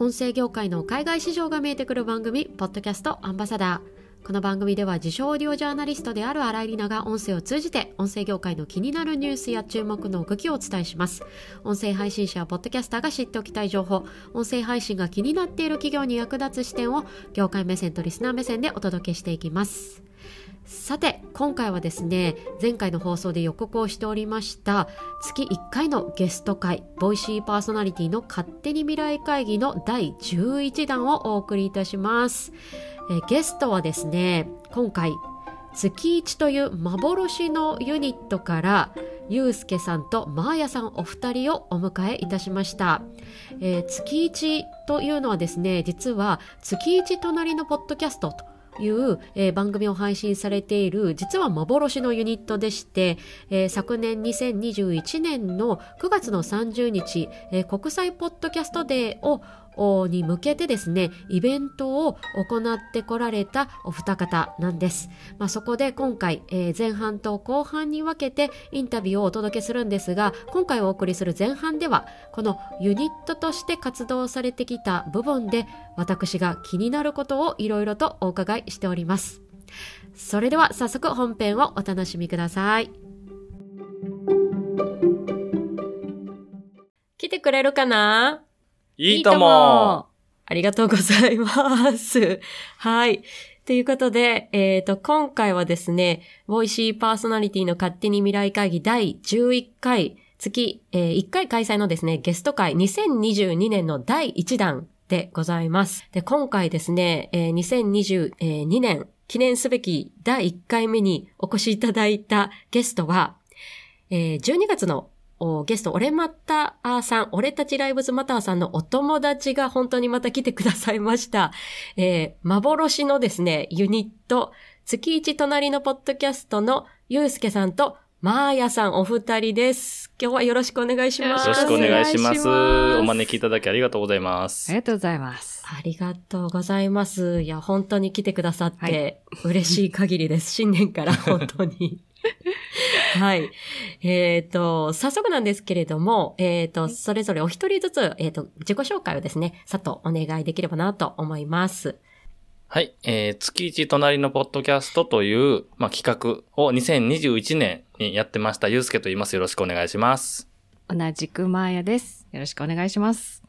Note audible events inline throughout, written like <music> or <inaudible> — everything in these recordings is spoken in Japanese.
音声業界の海外市場が見えてくる番組、ポッドキャストアンバサダー。この番組では自称オーディオジャーナリストである新井里奈が音声を通じて音声業界の気になるニュースや注目の動きをお伝えします。音声配信者やポッドキャスターが知っておきたい情報、音声配信が気になっている企業に役立つ視点を業界目線とリスナー目線でお届けしていきます。さて今回はですね前回の放送で予告をしておりました月1回のゲスト会ボイシーパーソナリティの勝手に未来会議の第11弾をお送りいたします。えゲストはですね今回月1という幻のユニットからゆうすけさんとまーやさんお二人をお迎えいたしました、えー、月1というのはですね実は月1隣のポッドキャストという、えー、番組を配信されている実は幻のユニットでして、えー、昨年2021年の9月の30日、えー、国際ポッドキャストデーをに向けてですね、イベントを行ってこられたお二方なんです。まあ、そこで今回、えー、前半と後半に分けてインタビューをお届けするんですが、今回お送りする前半では、このユニットとして活動されてきた部分で、私が気になることをいろいろとお伺いしております。それでは早速本編をお楽しみください。来てくれるかな？いいともありがとうございます。<laughs> はい。ということで、えっ、ー、と、今回はですね、ボイシーパーソナリティの勝手に未来会議第11回、月、えー、1回開催のですね、ゲスト会2022年の第1弾でございます。で、今回ですね、えー、2022年記念すべき第1回目にお越しいただいたゲストは、えー、12月のゲスト、俺またさん、俺たちライブズマターさんのお友達が本当にまた来てくださいました。えー、幻のですね、ユニット、月一隣のポッドキャストのゆうすけさんとまーやさんお二人です。今日はよろしくお願いします。よろしくお願いします。お招きいただきありがとうございます。ありがとうございます。ありがとうございます。いや、本当に来てくださって嬉しい限りです。新年から本当に。<laughs> はい。えっ、ー、と、早速なんですけれども、えっ、ー、と、それぞれお一人ずつ、えっ、ー、と、自己紹介をですね、さっとお願いできればなと思います。はい。えー、月一隣のポッドキャストという、まあ、企画を2021年にやってました、ゆうすけと言います。よろしくお願いします。同じくまーやです。よろしくお願いします。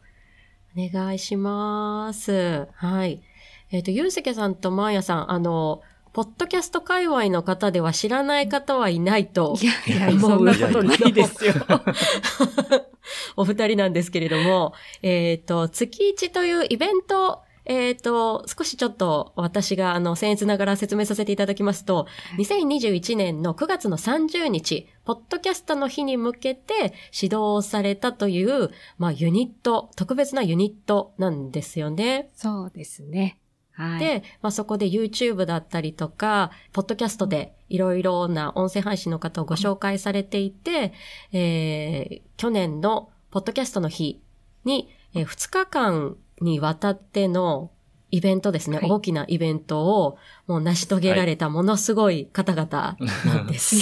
お願いします。はい。えっ、ー、と、ゆうすけさんとまーやさん、あの、ポッドキャスト界隈の方では知らない方はいないといやいや、そんなことないですよ。<laughs> お二人なんですけれども、えっ、ー、と、月一というイベント、えっ、ー、と、少しちょっと私があの、僭越ながら説明させていただきますと、2021年の9月の30日、ポッドキャストの日に向けて指導されたという、まあ、ユニット、特別なユニットなんですよね。そうですね。はい、で、まあ、そこで YouTube だったりとか、ポッドキャストでいろいろな音声配信の方をご紹介されていて、うん、えー、去年のポッドキャストの日に、えー、2日間にわたってのイベントですね、はい、大きなイベントをもう成し遂げられたものすごい方々なんです。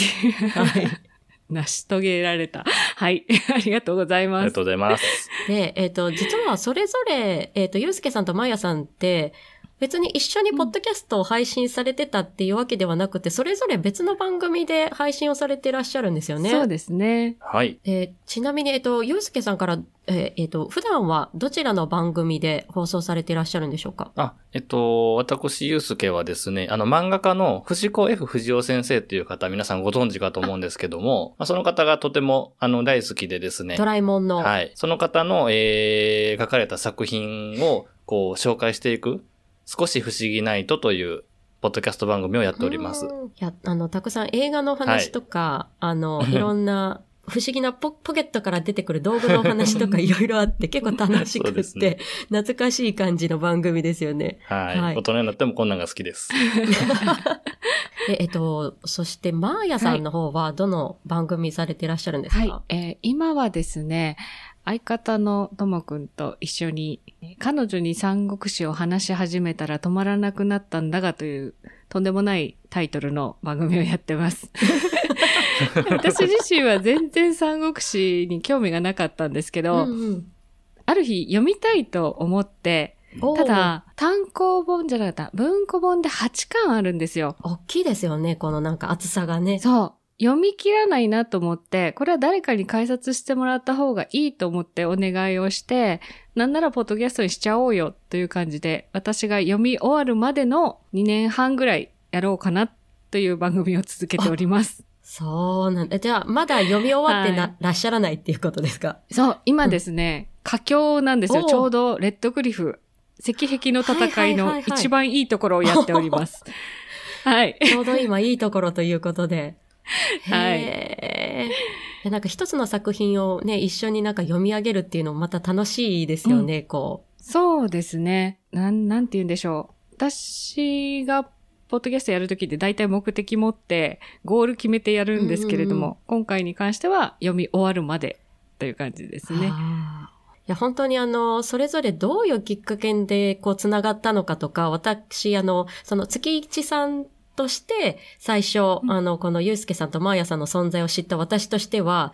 はい <laughs> 成し遂げられた。はい。<laughs> ありがとうございます。ありがとうございます。で、えっ、ー、と、実はそれぞれ、えっ、ー、と、ゆうすけさんとまやさんって、別に一緒にポッドキャストを配信されてたっていうわけではなくて、それぞれ別の番組で配信をされていらっしゃるんですよね。そうですね。はい。えちなみに、えっと、ゆうすけさんから、えー、えっと、普段はどちらの番組で放送されていらっしゃるんでしょうか？あ、えっと、私、ゆうすけはですね、あの、漫画家の藤子 F 藤尾先生っていう方、皆さんご存知かと思うんですけども、<laughs> まあ、その方がとても、あの、大好きでですね。ドラえもんの。はい。その方の、えー、書かれた作品を、こう、紹介していく少し不思議ナイトというポッドキャスト番組をやっております。いや、あの、たくさん映画の話とか、はい、あの、いろんな <laughs> 不思議なポポケットから出てくる道具の話とか <laughs> いろいろあって結構楽しくって、ね、懐かしい感じの番組ですよね。はい。はい、大人になってもこんなんが好きです。<laughs> えっと、そしてマーヤさんの方はどの番組されていらっしゃるんですか、はい、えー、今はですね、相方のともくんと一緒に、彼女に三国志を話し始めたら止まらなくなったんだがというとんでもないタイトルの番組をやってます。<laughs> 私自身は全然三国志に興味がなかったんですけど、うんうんある日読みたいと思って、た、だ、単行本じゃなかった、文庫本で8巻あるんですよ。大きいですよね、このなんか厚さがね。そう。読み切らないなと思って、これは誰かに解説してもらった方がいいと思ってお願いをして、なんならポッドキャストにしちゃおうよという感じで、私が読み終わるまでの2年半ぐらいやろうかなという番組を続けております。そうなんだ。じゃあ、まだ読み終わってな、はいらっしゃらないっていうことですか？そう、今ですね、佳境なんですよ。ちょうどレッドクリフ、石壁の戦いの一番いいところをやっております。<laughs> はい。<laughs> ちょうど今いいところということで。<laughs> はいなんか一つの作品をね、一緒になんか読み上げるっていうのもまた楽しいですよね、こそうですね。なん、なんて言うんでしょう。私が、ポッドキャストやるときって大体目的持って、ゴール決めてやるんですけれども、うんうんうん今回に関しては読み終わるまでという感じですう。ね。いや、本当にあの、それぞれどういうきっかけでこう繋がったのかとか、私、あの、その月一さんとして、最初、うんあの、このゆうすけさんとまーやさんの存在を知った私としては、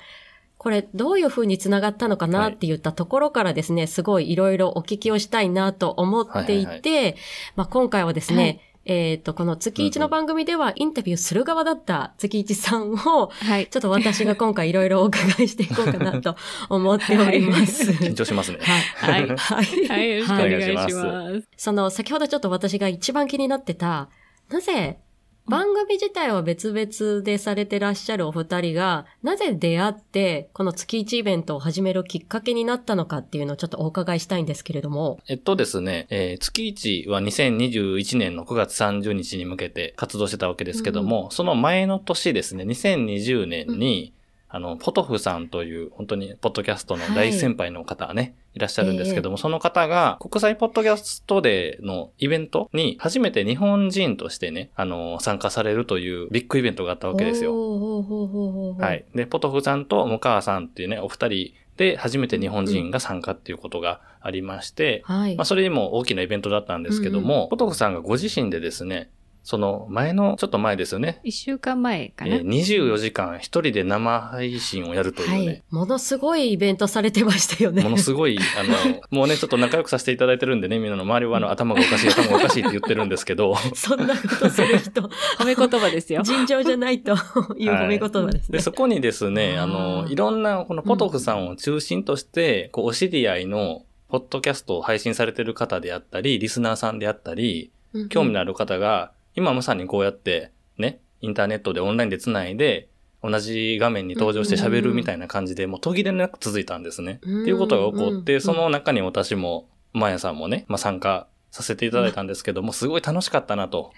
これどういう風に繋がったのかなって言ったところからですね、すごいいろいろお聞きをしたいなと思っていて、はいはいまあ今回はですね、はいえっ、と、この月一の番組ではインタビューする側だった月一さんを、はい。ちょっと私が今回いろいろお伺いしていこうかなと思っております。緊張しますね。はい。はいはい。はい、よろしくお願いし。ますその、先ほどちょっと私が一番気になってた、なぜ、番組自体は別々でされてらっしゃるお二人が、なぜ出会って、この月一イベントを始めるきっかけになったのかっていうのをちょっとお伺いしたいんですけれども。えっとですね、えー月一は2021年の9月30日に向けて活動してたわけですけども、その前の年ですね、2020年に、あの、ポトフさんという、本当に、ポッドキャストの大先輩の方がね、い、らっしゃるんですけども、その方が、国際ポッドキャストデーのイベントに、初めて日本人としてね、あの、参加されるというビッグイベントがあったわけですよ。はい。。で、ポトフさんと向川さんっていうね、お二人で初めて日本人が参加っていうことがありまして、はい。まあ、それにも大きなイベントだったんですけども、ポトフさんがご自身でですね、その前の、ちょっと前ですよね。一週間前かな。えー24時間一人で生配信をやるというね、はい。ものすごいイベントされてましたよね。ものすごい、あの、<laughs> もうね、ちょっと仲良くさせていただいてるんでね、みんなの周りはあの、頭がおかしい、頭がおかしいって言ってるんですけど、そんなことする人、褒め言葉ですよ。<laughs> 尋常じゃないという褒め言葉ですね。で、そこにですね、あの、いろんな、このポトフさんを中心として、こう、お知り合いの、ポッドキャストを配信されてる方であったり、リスナーさんであったり、興味のある方が、今まさにこうやって、ね、インターネットでオンラインで繋いで、同じ画面に登場して喋るみたいな感じで、もう途切れなく続いたんですね。うんっていうことが起こって、うんその中に私も、マヤさんもね、まあ参加させていただいたんですけども、すごい楽しかったなと。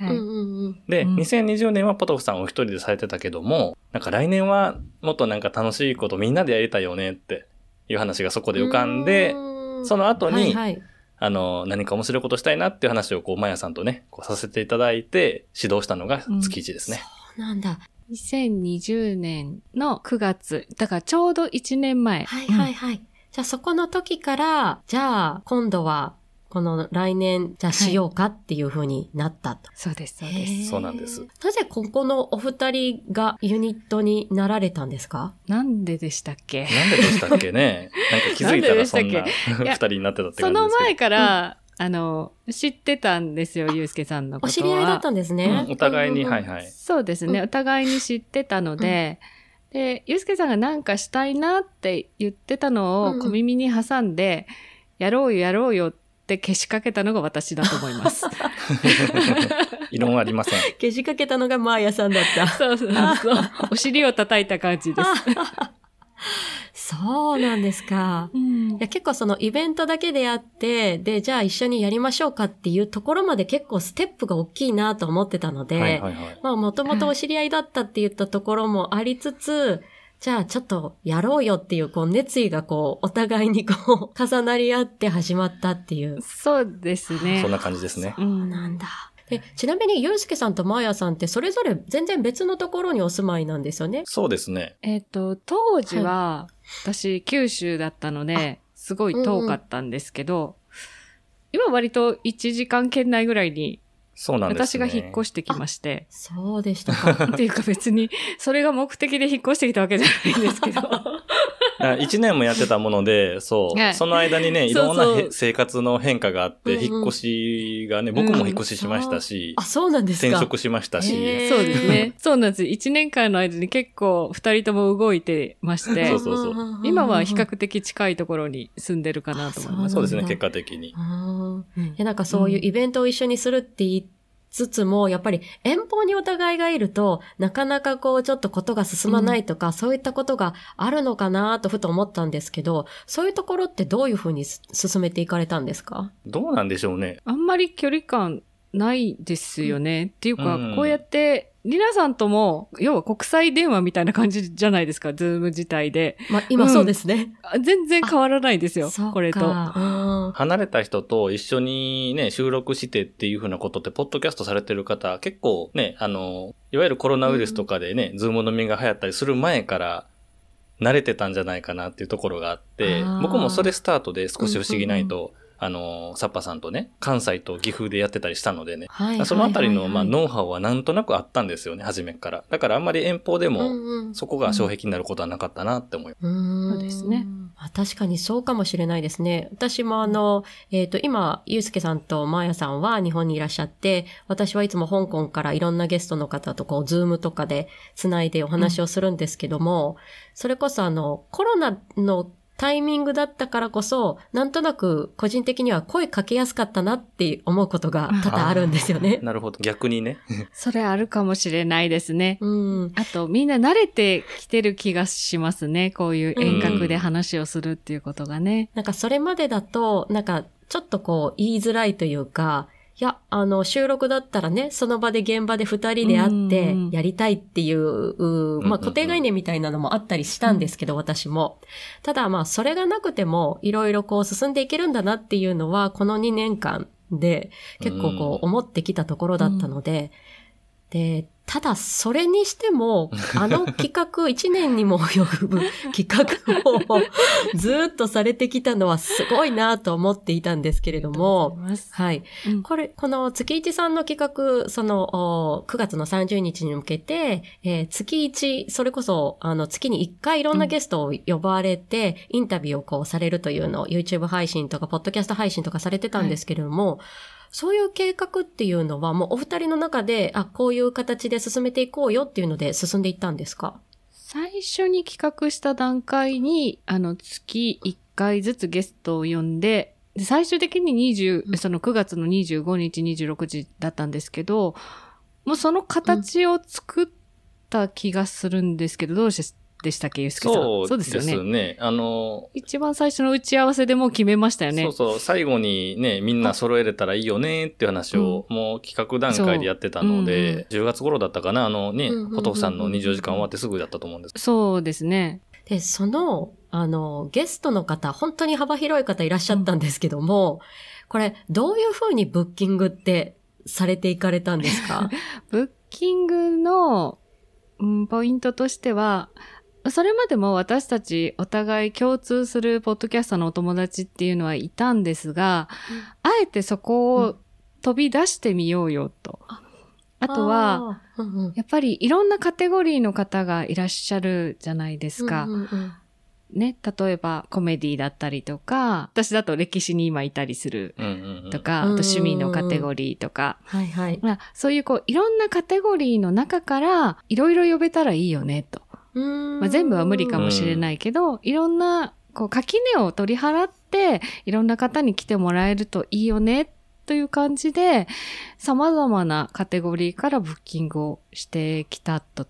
で、うん。2020年はポトフさんお一人でされてたけども、なんか来年はもっとなんか楽しいことみんなでやりたいよねっていう話がそこで浮かんで、うん。その後にはいはいあの、何か面白いことしたいなっていう話をこう、マヤさんとね、こうさせていただいて、指導したのが月1ですね。なんだ。2020年の9月。だからちょうど1年前。はいはいはい。じゃあそこの時から、じゃあ今度は、この来年、じゃあしようかっていう風になったと。そうです、そうです。そうなんです。なぜここのお二人がユニットになられたんですか？なんででしたっけ？なんででしたっけね？<laughs> なんか気づいたらそんななんででしたっけ？二人になってたってそ感じですけど。の前から、あの、知ってたんですよ、ゆうすけさんのことは。お知り合いだったんですね。うんお互いに、うんうんうんはいはい。そうですね、お互いに知ってたので、で、ゆうすけさんがなんかしたいなって言ってたのうんうんを小耳に挟んで、やろうよやろうよってけしかけたのが私だと思います。<laughs> 異論はありません。消しかけたのがマーヤさんだった。そうそうそう。お尻を叩いた感じです。そうなんですか。うんいや結構そのイベントだけであって、で、じゃあ一緒にやりましょうかっていうところまで結構ステップが大きいなと思ってたので、はいはいはい。まあもともとお知り合いだったって言ったところもありつつ、じゃあちょっとやろうよっていうこう熱意がこうお互いにこう重なり合って始まったっていう。そうですねそん。な感じですね。うんなんだ。で、ちなみにゆうすけさんとまーやさんってそれぞれ全然別のところにお住まいなんですよね？そうですね。えっ、と、当時は、私、九州だったので、すごい遠かったんですけど、今割と1時間圏内ぐらいに、そうなんです私ね。が引っ越してきまして、そうでしたか。<laughs> っていうか別に、それが目的で引っ越してきたわけじゃないんですけど、<laughs> 1年もやってたもので、そう。はいその間にね、いろんなそうそうへ生活の変化があって、うんうん引っ越しがね、僕も引っ越ししましたし、あ、そうなんですか。転職しましたし、そうですね。そうなんです。一年間の間に結構二人とも動いてましてそう、そうそう今は比較的近いところに住んでるかなと思います。そうですね、結果的に。いや、なんかそういうイベントを一緒にするって言いつつも、やっぱり遠方にお互いがいると、なかなかこう、ちょっとことが進まないとか、そういったことがあるのかなとふと思ったんですけど、そういうところってどういうふうにす進めていかれたんですか？どうなんでしょうね。あんまり距離感ないですよね。っていうか、うんこうやって、リナさんとも、要は国際電話みたいな感じじゃないですか、ズーム自体で。まあ、今うんそうですね。あ全然変わらないですよこれと。うん離れた人と一緒にね、収録してっていうふうなことって、ポッドキャストされてる方、結構ね、あの、いわゆるコロナウイルスとかでね、ズーム飲みが流行ったりする前から、慣れてたんじゃないかなっていうところがあって僕もそれスタートで少し不思議ナイト、あの、サッパさんとね、関西と岐阜でやってたりしたのでね、はいそのあたりの、まあ、はいノウハウはなんとなくあったんですよね、初めから。だからあんまり遠方でも、うんうんそこが障壁になることはなかったなって思います。うんそうですね。まあ確かにそうかもしれないですね。私もあの、えっ、と、今、ゆうすけさんとまーやさんは日本にいらっしゃって、私はいつも香港からいろんなゲストの方とこう、ズームとかでつないでお話をするんですけども、それこそあの、コロナのタイミングだったからこそ、なんとなく個人的には声かけやすかったなって思うことが多々あるんですよね。なるほど。逆にね。<laughs> それあるかもしれないですね。うん。あと、みんな慣れてきてる気がしますね。こういう遠隔で話をするっていうことがね。なんかそれまでだと、なんかちょっとこう言いづらいというか、いや、あの、収録だったらね、その場で現場で二人で会ってうんやりたいっていう、うまあうん固定概念みたいなのもあったりしたんですけど、私も。ただまあ、それがなくても、いろいろこう進んでいけるんだなっていうのは、この2年間で結構こう思ってきたところだったので、で、ただそれにしても、<laughs> あの企画1年にも及ぶ <laughs> 企画をずっとされてきたのはすごいなと思っていたんですけれども、はい。うん。これ、この月一さんの企画、その、お9月の30日に向けて、えー月一、それこそ、あの、月に1回いろんなゲストを呼ばれて、インタビューをこうされるというのを YouTube 配信とか、ポッドキャスト配信とかされてたんですけれども、そういう計画っていうのは、もうお二人の中で、あ、こういう形で進めていこうよっていうので進んでいったんですか？最初に企画した段階に、あの、月1回ずつゲストを呼んで、で最終的に20、その9月の25日、26日だったんですけど、もうその形を作った気がするんですけど、どうしでしたっけ、ゆうすけさん？そうですよね。ね。あの、一番最初の打ち合わせでもう決めましたよね。そうそう、最後にね、みんな揃えれたらいいよねっていう話を、もう企画段階でやってたので、10月頃だったかな、あのねうんうんうんう、んポトフさんの24時間終わってすぐだったと思うんです。そうですね。で、その、あの、ゲストの方、本当に幅広い方いらっしゃったんですけども、これ、どういうふうにブッキングってされていかれたんですか？<laughs> ブッキングの、うん、ポイントとしては、それまでも私たちお互い共通するポッドキャストのお友達っていうのはいたんですが、あえてそこうん。を飛び出してみようよと。あ。とは、あー、うんうん。やっぱりいろんなカテゴリーの方がいらっしゃるじゃないですか。うんうんうんね、例えばコメディだったりとか、私だと歴史に今いたりするうんうんうん。とか、あと趣味のカテゴリーとか、はいはい。まあ、そういうこう、いろんなカテゴリーの中から、いろいろ呼べたらいいよね、と。ままあ、全部は無理かもしれないけど、いろんな、こう、垣根を取り払って、いろんな方に来てもらえるといいよね、という感じで、様々なカテゴリーからブッキングをしてきたと、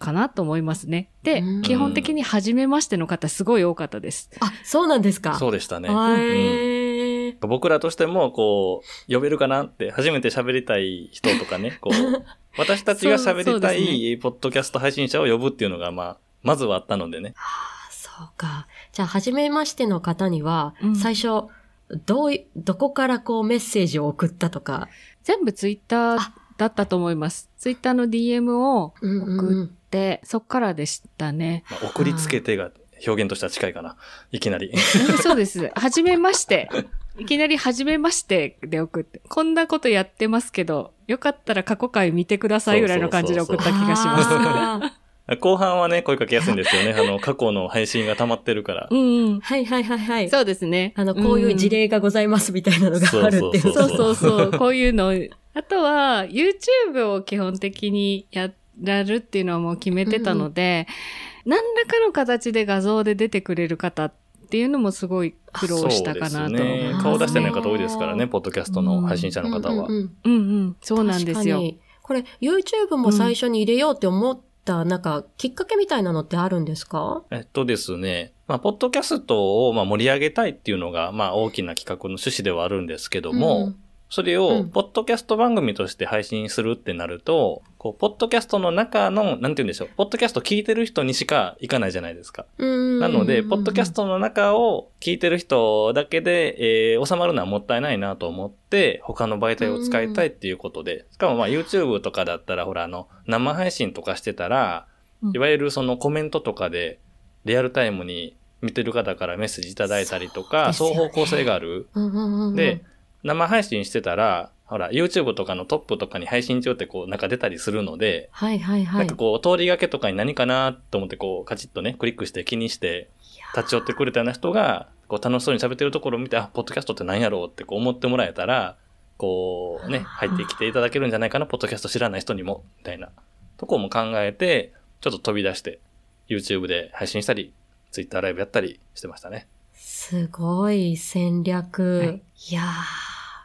かなと思いますね。でうん、基本的に初めましての方すごい多かったです。あ、そうなんですか？そうでしたね。はうんい。僕らとしても、こう、呼べるかなって、初めて喋りたい人とかね、<laughs> こう、私たちが喋りたい、ポッドキャスト配信者を呼ぶっていうのが、まあ、まずはあったのでね。あそうか。じゃあ、初めましての方には、うん最初、どうい、どこからこうメッセージを送ったとか？全部ツイッターだったと思います。ツイッターの DM をうんうんうん送って、そっからでしたね。まあ送りつけてが表現としては近いかな。いきなり。そうです。はじめまして。いきなりはじめましてで送って。こんなことやってますけど、よかったら過去回見てくださいぐらいの感じで送った気がします。あ <laughs> 後半はね、声かけやすいんですよね。あの、過去の配信が溜まってるから。うんうん。はいはいはいはい。そうですね。あの、こういう事例がございますみたいなのがあるっていう。そうそうそうそう。こういうの。あとは、YouTube を基本的にやらるっていうのはもう決めてたので、何らかの形で画像で出てくれる方っていうのもすごい苦労したかなとねます。顔出してない方多いですからね、ポッドキャストの配信者の方は。うん。うんうんうんうん。そうなんですよ。これ、YouTube も最初に入れようって思った、なんか、きっかけみたいなのってあるんですか？えっとですね、まあ、ポッドキャストをまあ盛り上げたいっていうのが、まあ、大きな企画の趣旨ではあるんですけども、うんそれを、うん。ポッドキャスト番組として配信するってなると、こう、ポッドキャストの中の、なんて言うんでしょう、ポッドキャスト聞いてる人にしか行かないじゃないですか。うん。なので、ポッドキャストの中を聞いてる人だけで、えー収まるのはもったいないなと思って、他の媒体を使いたいっていうことで、しかもまあ YouTube とかだったら、ほら、あの、生配信とかしてたら、うん。いわゆるそのコメントとかで、リアルタイムに見てる方からメッセージいただいたりとか、そう方向性がある。うんうんうんうん。で、生配信してたら、ほら、YouTube とかのトップとかに配信中ってこう、なんか出たりするので、はいはいはないんか。こう、通りがけとかに何かなと思ってこう、カチッとね、クリックして気にして、立ち寄ってくれたような人が、こう、楽しそうに喋ってるところを見て、あ、ポッドキャストって何やろうってこう思ってもらえたら、こう、ね、入ってきていただけるんじゃないかな、ポッドキャスト知らない人にも、みたいなとこも考えて、ちょっと飛び出して、YouTube で配信したり、Twitter ライブやったりしてましたね。すごい戦略。はい。い、や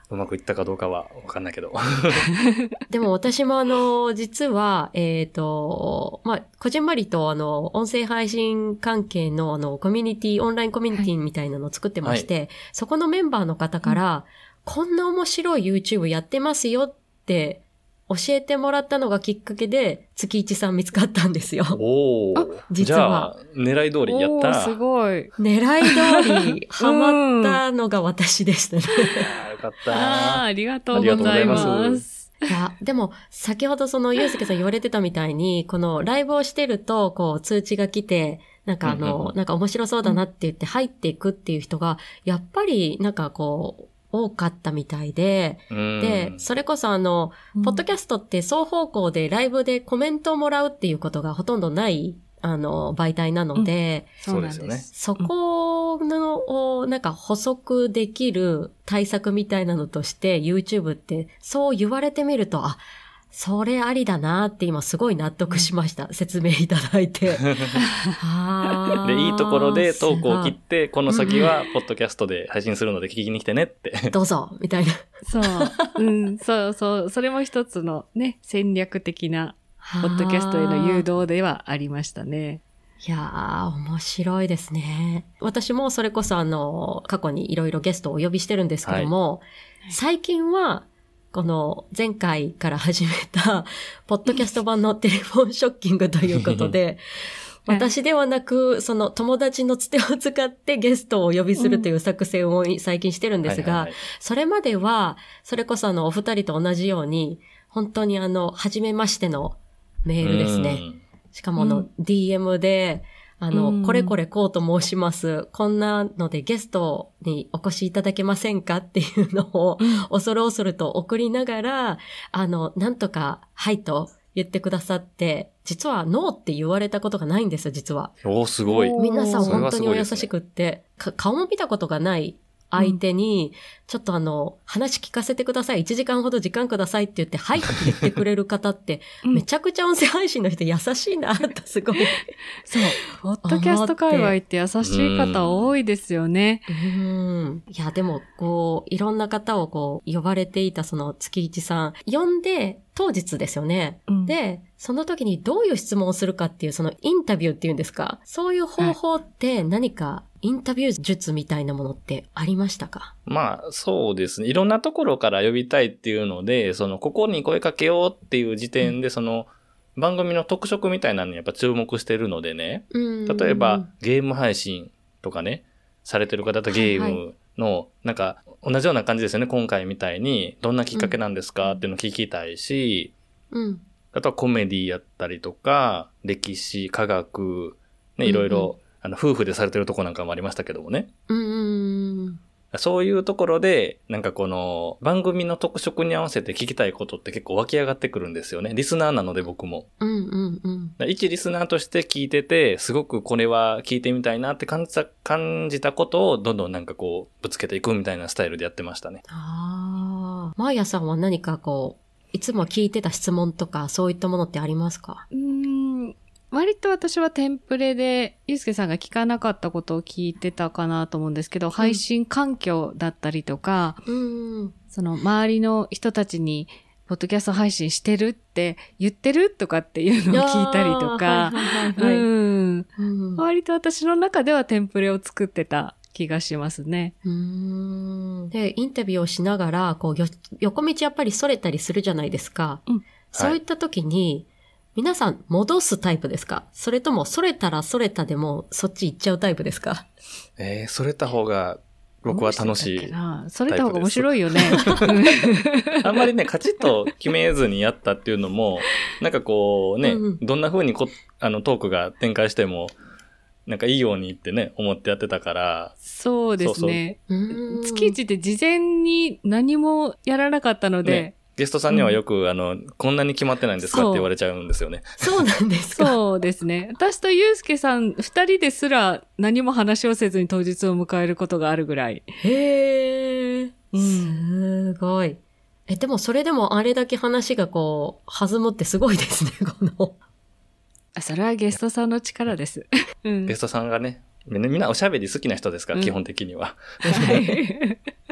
うまくいったかどうかはわかんないけど。ー <laughs> でも私もあの、実は、えっ、と、まあ、こじんまりとあの、音声配信関係のあの、コミュニティ、オンラインコミュニティみたいなのを作ってまして、そこのメンバーの方から、こんな面白い YouTube やってますよって教えてもらったのがきっかけで、月一さん見つかったんよ。おー。じ実はゃあ、狙い通りやったすごい。狙い通り <laughs> ハマったのが私でしたね。よかったああ、ありがとうございありがとうございま。ますいや、でも、先ほどその、ゆうすけさん言われてたみたいに、このライブをしてると、こう、通知が来て、なんかあの、うんなんか面白そうだなって言って入っていくっていう人が、やっぱり、なんかこう、多かったみたいで、うん。で、それこそあの、ポッドキャストって双方向でライブでコメントをもらうっていうことがほとんどない、あの、媒体なので、そうなん。そうですです。そこの、をなんか補足できる対策みたいなのとして YouTube ってそう言われてみると、あ、それありだなって今すごい納得しました。説明いただいて。<laughs> で、いいところでトークを切っすて、この先は、ポッドキャストで配信するので聞きに来てねって。どうぞみたいな。そう。うん、そうそう。それも一つのね、戦略的な、ポッドキャストへの誘導ではありましたね。いやー、面白いですね。私もそれこそあの、過去にいろいろゲストをお呼びしてるんですけども、最近は、この前回から始めた、<laughs> ポッドキャスト版のテレフォンショッキングということで、は <laughs> い私ではなく、その友達のつてを使ってゲストをお呼びするという作戦を最近してるんですがそれまでは、それこそあの、お二人と同じように、本当にあの、初めましてのメールですね。うん。しかもあの、うん。DM で、あの、うんこれこれこうと申します。こんなのでゲストにお越しいただけませんかっていうのを、恐る恐ると送りながら、あの、なんとか、はいと言ってくださって、実はノーって言われたことがないんですよ、実は。おー、すごい。皆さん本当にお優しくって、か顔も見たことがない相手に、ちょっとあの、話聞かせてください。1時間ほど時間くださいって言って、はいって言ってくれる方って、<laughs> うんめちゃくちゃ音声配信の人優しいなとすごい。<laughs> そう。ポッドキャスト界隈って優しい方多いですよね。うん。いや、でも、こう、いろんな方をこう、呼ばれていたその月一さん、呼んで、当日ですよね。うんで、その時にどういう質問をするかっていう、そのインタビューっていうんですかそういう方法って何かインタビュー術みたいなものってありましたか？まあ、そうですね。いろんなところから呼びたいっていうので、その、ここに声かけようっていう時点で、その、番組の特色みたいなのにやっぱ注目してるのでね。うん例えば、ゲーム配信とかね、されてる方とゲーはいムの、なんか、同じような感じですよね。今回みたいに、どんなきっかけなんですか？っていうのを聞きたいし、うん。あとはコメディやったりとか、歴史、科学、ね、いろいろ、あの、夫婦でされてるとこなんかもありましたけどもね。うんうん。そういうところで、なんかこの番組の特色に合わせて聞きたいことって結構湧き上がってくるんですよね。リスナーなので僕も。うんうんうん。一リスナーとして聞いてて、すごくこれは聞いてみたいなって感じた、感じたことをどんどんなんかこう、ぶつけていくみたいなスタイルでやってましたね。ああ。マーヤさんは何かこう、いつも聞いてた質問とか、そういったものってありますか？うーん割と私はテンプレで、ゆうすけさんが聞かなかったことを聞いてたかなと思うんですけど、配信環境だったりとか、うん。その周りの人たちに、ポッドキャスト配信してるって言ってるとかっていうのを聞いたりとか、割と私の中ではテンプレを作ってた気がしますね。うーんで、インタビューをしながら、こう、よ横道やっぱり逸れたりするじゃないですか。うんそういった時に、皆さん戻すタイプですか？それとも、逸れたら逸れたでも、そっち行っちゃうタイプですか？えー、それた方が僕は楽しいそれた方が面白いよね。<laughs> あんまりね、カチッと決めずにやったっていうのも、なんかこうね、うんうん。どんな風にこあのトークが展開しても、なんかいいようにってね、思ってやってたから、そうですね。うーん。月一って事前に何もやらなかったので、ねゲストさんにはよく、あの、こんなに決まってないんですかって言われちゃうんですよね。そうなんですかそうですね。<laughs> 私とゆうすけさん二人ですら何も話をせずに当日を迎えることがあるぐらい。へえ。うんすごい。え、でもそれでもあれだけ話がこう、弾むってすごいですね、<laughs> この。あそれはゲストさんの力です。うんゲストさんがね、みんなみんなおしゃべり好きな人ですから、うん基本的には。はい <laughs>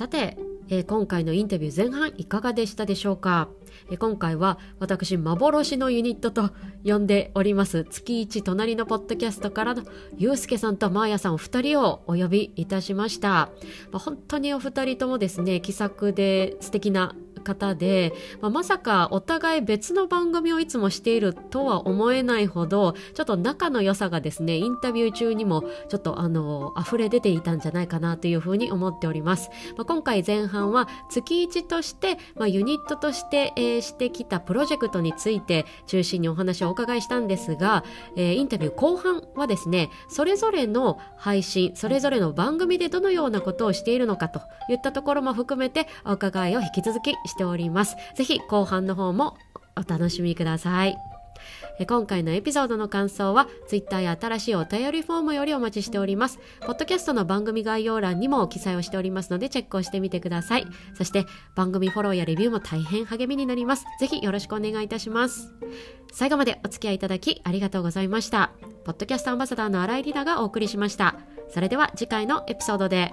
さて、えー今回のインタビュー前半いかがでしたでしょうか、えー今回は私幻のユニットと呼んでおります月一隣のポッドキャストからのゆうすけさんとまーやさんお二人をお呼びいたしました、まあ、本当にお二人ともですね気さくで素敵な方で、まあまさかお互い別の番組をいつもしているとは思えないほどちょっと仲の良さがですねインタビュー中にもちょっとあの溢れ出ていたんじゃないかなというふうに思っております、まあ、今回前半は月一として、まあ、ユニットとして、えーしてきたプロジェクトについて中心にお話をお伺いしたんですが、えーインタビュー後半はですねそれぞれの配信それぞれの番組でどのようなことをしているのかといったところも含めてお伺いを引き続きしております。ぜひ後半の方もお楽しみください。え今回のエピソードの感想は Twitter や新しいお便りフォームよりお待ちしております。ポッドキャストの番組概要欄にも記載をしておりますのでチェックをしてみてください。そして番組フォローやレビューも大変励みになります。ぜひよろしくお願いいたします。最後までお付き合いいただきありがとうございました。ポッドキャストアンバサダーの新井里奈がお送りしました。それでは次回のエピソードで。